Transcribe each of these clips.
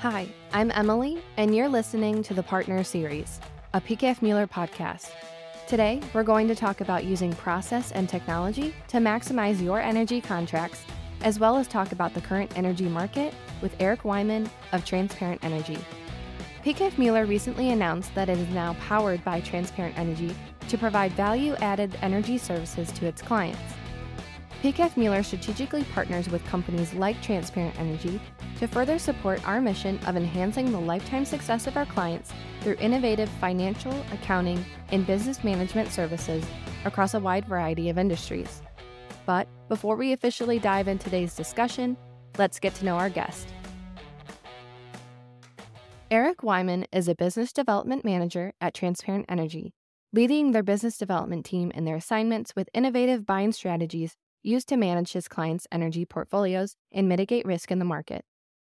Hi, I'm Emily, and you're listening to the Partner Series, a PKF Mueller podcast. Today, we're going to talk about using process and technology to maximize your energy contracts, as well as talk about the current energy market with Eric Wyman of Transparent Energy. PKF Mueller recently announced that it is now powered by Transparent Energy to provide value added energy services to its clients. PKF Mueller strategically partners with companies like Transparent Energy to further support our mission of enhancing the lifetime success of our clients through innovative financial, accounting, and business management services across a wide variety of industries. But before we officially dive into today's discussion, let's get to know our guest. Eric Wyman is a business development manager at Transparent Energy, leading their business development team in their assignments with innovative buying strategies used to manage his clients' energy portfolios and mitigate risk in the market.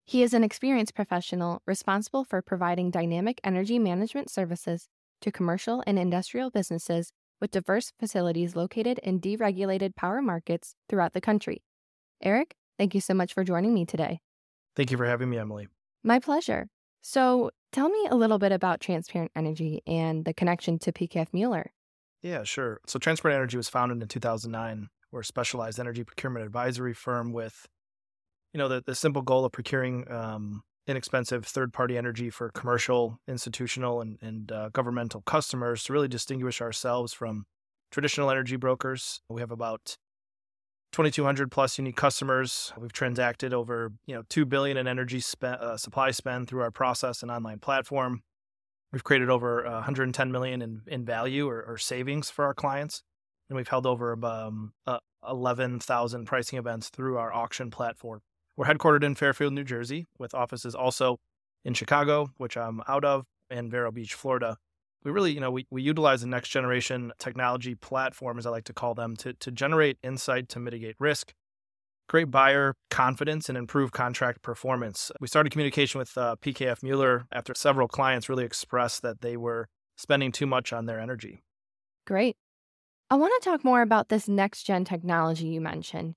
He is an experienced professional responsible for providing dynamic energy management services to commercial and industrial businesses with diverse facilities located in deregulated power markets throughout the country. Eric, thank you so much for joining me today. Thank you for having me, Emily. My pleasure. So, tell me a little bit about Transparent Energy and the connection to PKF Mueller. Yeah, sure. So, Transparent Energy was founded in 2009. We're a specialized energy procurement advisory firm with, you know, the, the simple goal of procuring um, inexpensive third-party energy for commercial, institutional, and, and uh, governmental customers to really distinguish ourselves from traditional energy brokers. We have about 2200 plus unique customers. We've transacted over, you know, 2 billion in energy uh, supply spend through our process and online platform. We've created over uh, 110 million in, in value or, or, savings for our clients. And we've held over um, uh, 11,000 pricing events through our auction platform. We're headquartered in Fairfield, New Jersey, with offices also in Chicago, which I'm out of, and Vero Beach, Florida we really, you know, we, we utilize the next generation technology platform, as I like to call them, to, to generate insight to mitigate risk, create buyer confidence, and improve contract performance. We started communication with uh, PKF Mueller after several clients really expressed that they were spending too much on their energy. Great. I want to talk more about this next gen technology you mentioned.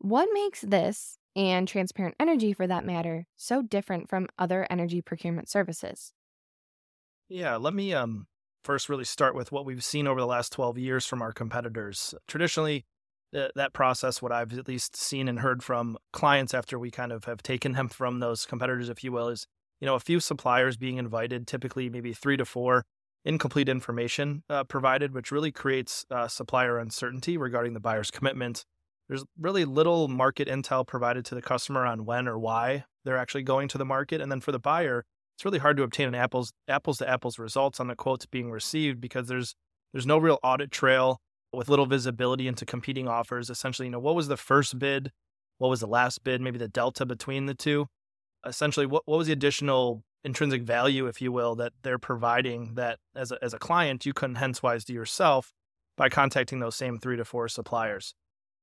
What makes this, and transparent energy for that matter, so different from other energy procurement services? Yeah, let me um first really start with what we've seen over the last 12 years from our competitors. Traditionally, th- that process, what I've at least seen and heard from clients after we kind of have taken them from those competitors, if you will, is you know a few suppliers being invited, typically maybe three to four incomplete information uh, provided, which really creates uh, supplier uncertainty regarding the buyer's commitment. There's really little market intel provided to the customer on when or why they're actually going to the market, and then for the buyer, it's really hard to obtain an apples apples to apples results on the quotes being received because there's there's no real audit trail with little visibility into competing offers. Essentially, you know, what was the first bid? What was the last bid? Maybe the delta between the two. Essentially, what, what was the additional intrinsic value, if you will, that they're providing that as a, as a client you couldn't hence-wise do yourself by contacting those same three to four suppliers.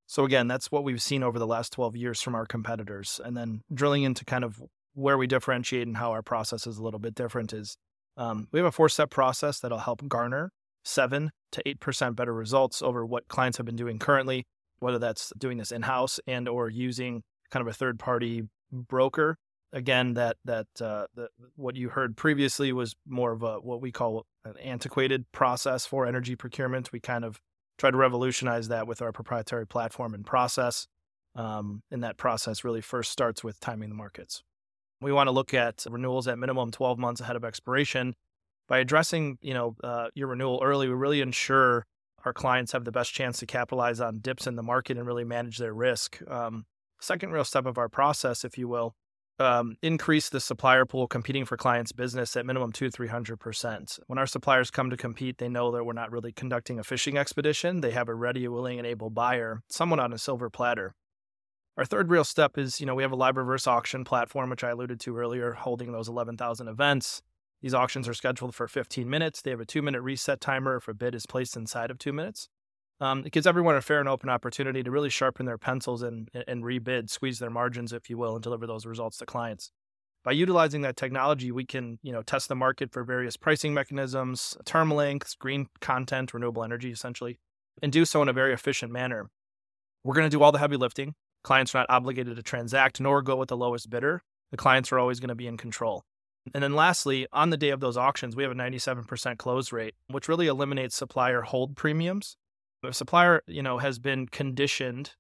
So again, that's what we've seen over the last 12 years from our competitors. And then drilling into kind of where we differentiate and how our process is a little bit different is um, we have a four step process that'll help garner seven to eight percent better results over what clients have been doing currently, whether that's doing this in house and or using kind of a third party broker. Again, that that uh, the, what you heard previously was more of a what we call an antiquated process for energy procurement. We kind of try to revolutionize that with our proprietary platform and process. Um, and that process really first starts with timing the markets. We want to look at renewals at minimum 12 months ahead of expiration. By addressing, you know, uh, your renewal early, we really ensure our clients have the best chance to capitalize on dips in the market and really manage their risk. Um, second real step of our process, if you will, um, increase the supplier pool competing for clients' business at minimum two, three hundred percent. When our suppliers come to compete, they know that we're not really conducting a fishing expedition. They have a ready, willing, and able buyer, someone on a silver platter. Our third real step is, you know, we have a live reverse auction platform, which I alluded to earlier, holding those 11,000 events. These auctions are scheduled for 15 minutes. They have a two minute reset timer if a bid is placed inside of two minutes. Um, it gives everyone a fair and open opportunity to really sharpen their pencils and, and rebid, squeeze their margins, if you will, and deliver those results to clients. By utilizing that technology, we can, you know, test the market for various pricing mechanisms, term lengths, green content, renewable energy, essentially, and do so in a very efficient manner. We're going to do all the heavy lifting. Clients are not obligated to transact nor go with the lowest bidder. the clients are always going to be in control. And then lastly, on the day of those auctions, we have a 97% close rate, which really eliminates supplier hold premiums. A supplier, you know, has been conditioned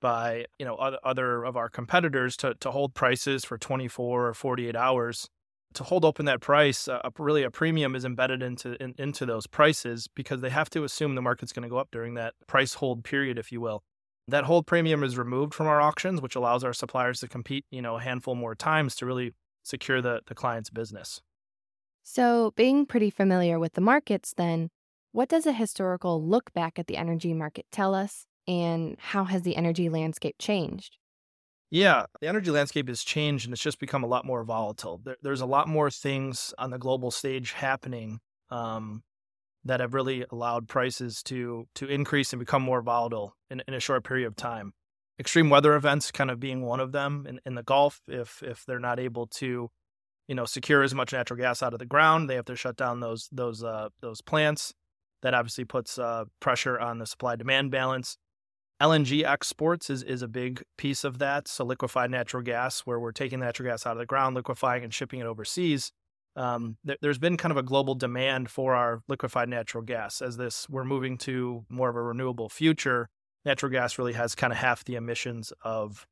by, you know, other, other of our competitors to, to hold prices for 24 or 48 hours, to hold open that price, uh, really a premium is embedded into in, into those prices because they have to assume the market's going to go up during that price hold period, if you will. That hold premium is removed from our auctions, which allows our suppliers to compete, you know, a handful more times to really secure the, the client's business. So, being pretty familiar with the markets, then, what does a historical look back at the energy market tell us, and how has the energy landscape changed? Yeah, the energy landscape has changed and it's just become a lot more volatile. There, there's a lot more things on the global stage happening um, that have really allowed prices to to increase and become more volatile in, in a short period of time extreme weather events kind of being one of them in, in the Gulf. If if they're not able to, you know, secure as much natural gas out of the ground, they have to shut down those those uh, those plants. That obviously puts uh, pressure on the supply demand balance. LNG exports is is a big piece of that. So liquefied natural gas, where we're taking natural gas out of the ground, liquefying and shipping it overseas. Um, th- there's been kind of a global demand for our liquefied natural gas as this we're moving to more of a renewable future natural gas really has kind of half the emissions of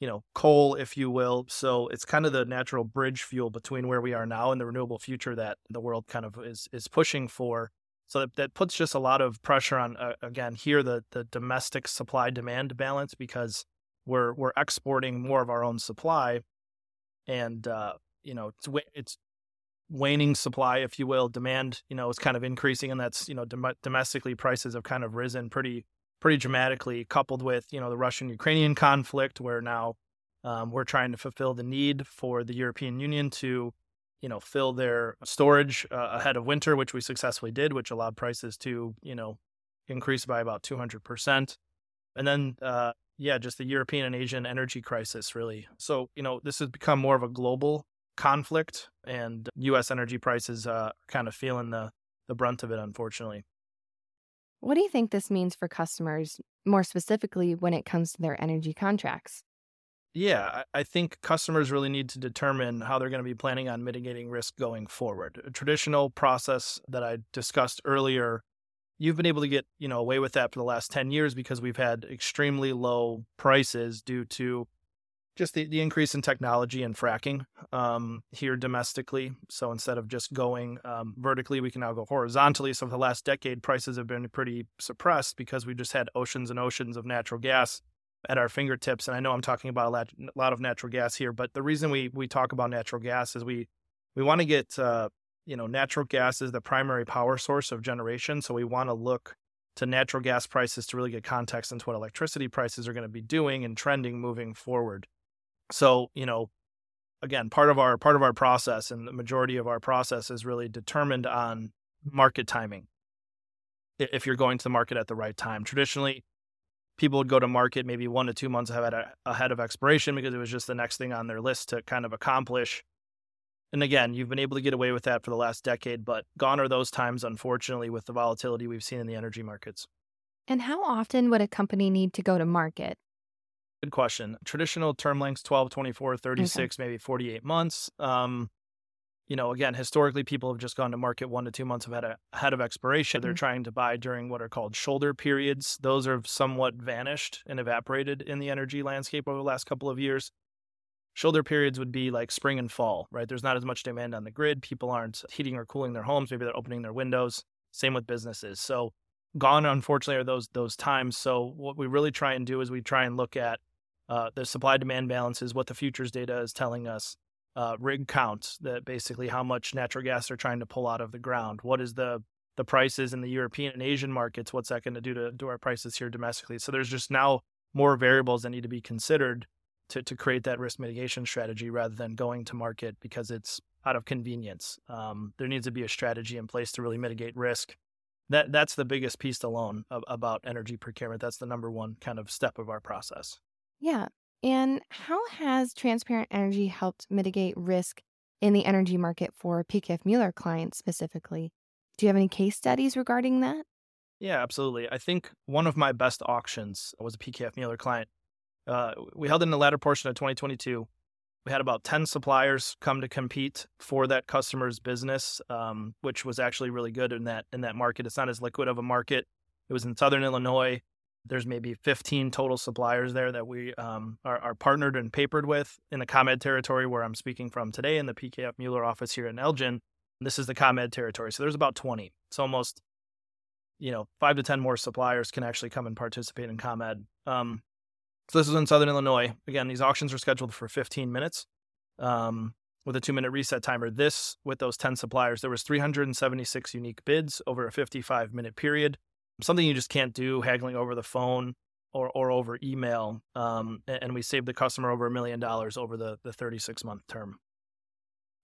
you know coal if you will so it's kind of the natural bridge fuel between where we are now and the renewable future that the world kind of is is pushing for so that, that puts just a lot of pressure on uh, again here the the domestic supply demand balance because we're we're exporting more of our own supply. And uh, you know it's it's waning supply if you will. Demand you know is kind of increasing and that's you know dom- domestically prices have kind of risen pretty pretty dramatically, coupled with you know the Russian-Ukrainian conflict, where now um, we're trying to fulfill the need for the European Union to you know fill their storage uh, ahead of winter, which we successfully did, which allowed prices to you know increase by about 200 percent, and then. Uh, yeah, just the European and Asian energy crisis, really. So, you know, this has become more of a global conflict, and U.S. energy prices uh, kind of feeling the the brunt of it, unfortunately. What do you think this means for customers, more specifically when it comes to their energy contracts? Yeah, I think customers really need to determine how they're going to be planning on mitigating risk going forward. A traditional process that I discussed earlier, you've been able to get, you know, away with that for the last 10 years because we've had extremely low prices due to just the, the increase in technology and fracking um, here domestically. So instead of just going um, vertically, we can now go horizontally. So for the last decade, prices have been pretty suppressed because we just had oceans and oceans of natural gas at our fingertips. And I know I'm talking about a lot, of natural gas here, but the reason we we talk about natural gas is we we want to get uh, you know natural gas is the primary power source of generation. So we want to look to natural gas prices to really get context into what electricity prices are going to be doing and trending moving forward. So, you know, again, part of our part of our process and the majority of our process is really determined on market timing. If you're going to the market at the right time. Traditionally, people would go to market maybe 1 to 2 months ahead ahead of expiration because it was just the next thing on their list to kind of accomplish. And again, you've been able to get away with that for the last decade, but gone are those times unfortunately with the volatility we've seen in the energy markets. And how often would a company need to go to market? Good question. Traditional term lengths 12, 24, 36, okay. maybe 48 months. Um, you know, again, historically, people have just gone to market one to two months ahead of, ahead of expiration. Mm-hmm. They're trying to buy during what are called shoulder periods. Those are somewhat vanished and evaporated in the energy landscape over the last couple of years. Shoulder periods would be like spring and fall, right? There's not as much demand on the grid. People aren't heating or cooling their homes. Maybe they're opening their windows. Same with businesses. So gone, unfortunately, are those those times. So what we really try and do is we try and look at uh, the supply demand balance is what the futures data is telling us. Uh, rig counts that basically how much natural gas they're trying to pull out of the ground. What is the the prices in the European and Asian markets? What's that going to do to do our prices here domestically? So there's just now more variables that need to be considered to to create that risk mitigation strategy rather than going to market because it's out of convenience. Um, there needs to be a strategy in place to really mitigate risk. That that's the biggest piece alone of, about energy procurement. That's the number one kind of step of our process. Yeah. And how has transparent energy helped mitigate risk in the energy market for PKF Mueller clients specifically? Do you have any case studies regarding that? Yeah, absolutely. I think one of my best auctions was a PKF Mueller client. Uh, we held in the latter portion of 2022. we had about 10 suppliers come to compete for that customer's business, um, which was actually really good in that in that market. It's not as liquid of a market. It was in Southern Illinois. There's maybe 15 total suppliers there that we um, are, are, partnered and papered with in the ComEd territory where I'm speaking from today in the PKF Mueller office here in Elgin. This is the ComEd territory. So there's about 20. It's almost, you know, five to 10 more suppliers can actually come and participate in ComEd. Um, so this is in Southern Illinois. Again, these auctions are scheduled for 15 minutes um, with a two minute reset timer. This, with those 10 suppliers, there was 376 unique bids over a 55 minute period. Something you just can't do haggling over the phone or, or over email. Um, and we saved the customer over a million dollars over the, the 36 month term.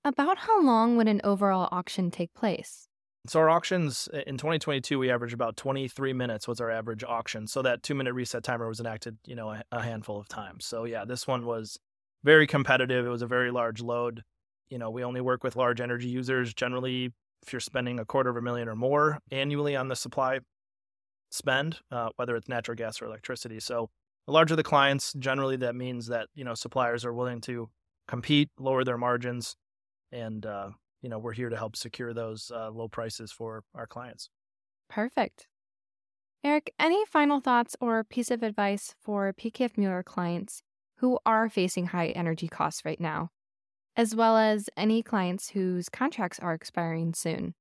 About how long would an overall auction take place? So our auctions in 2022, we averaged about 23 minutes was our average auction. So that two minute reset timer was enacted, you know, a, a handful of times. So yeah, this one was very competitive. It was a very large load. You know, we only work with large energy users. Generally, if you're spending a quarter of a million or more annually on the supply spend, uh, whether it's natural gas or electricity. So the larger the clients, generally that means that you know suppliers are willing to compete, lower their margins, and uh, you know we're here to help secure those uh, low prices for our clients. Perfect. Eric, any final thoughts or piece of advice for PKF Mueller clients who are facing high energy costs right now, as well as any clients whose contracts are expiring soon?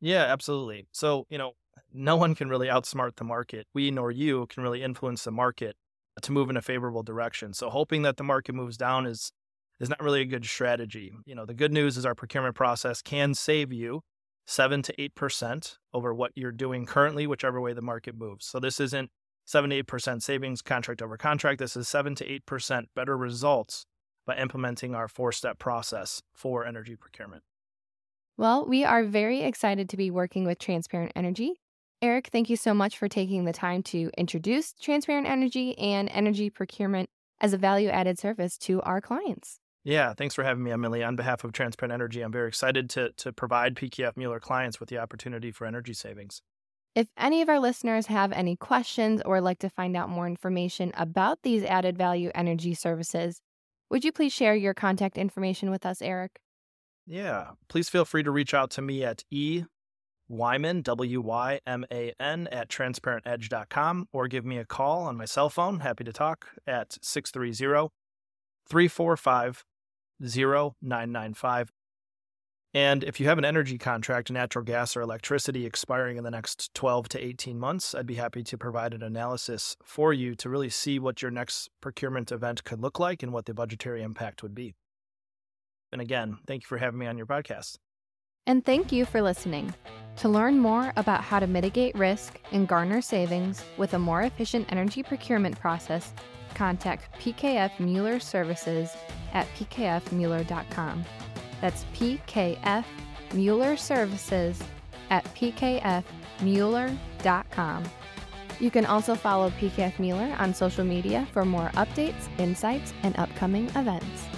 Yeah, absolutely. So, you know, no one can really outsmart the market. We nor you can really influence the market to move in a favorable direction. So, hoping that the market moves down is is not really a good strategy. You know, the good news is our procurement process can save you 7 to 8% over what you're doing currently, whichever way the market moves. So this isn't 7 to 8% savings contract over contract. This is 7 to 8% better results by implementing our four step process for energy procurement. Well, we are very excited to be working with Transparent Energy. Eric, thank you so much for taking the time to introduce Transparent Energy and energy procurement as a value added service to our clients. Yeah, thanks for having me, Emily. On behalf of Transparent Energy, I'm very excited to, to provide PKF Mueller clients with the opportunity for energy savings. If any of our listeners have any questions or like to find out more information about these added value energy services, would you please share your contact information with us, Eric? Yeah, please feel free to reach out to me at e Wyman, W Y M A N, at transparentedge.com or give me a call on my cell phone. Happy to talk at 630 345 0995. And if you have an energy contract, natural gas or electricity expiring in the next 12 to 18 months, I'd be happy to provide an analysis for you to really see what your next procurement event could look like and what the budgetary impact would be. And again, thank you for having me on your podcast. And thank you for listening. To learn more about how to mitigate risk and garner savings with a more efficient energy procurement process, contact PKF Mueller Services at pkfmueller.com. That's PKF Mueller Services at pkfmueller.com. You can also follow PKF Mueller on social media for more updates, insights, and upcoming events.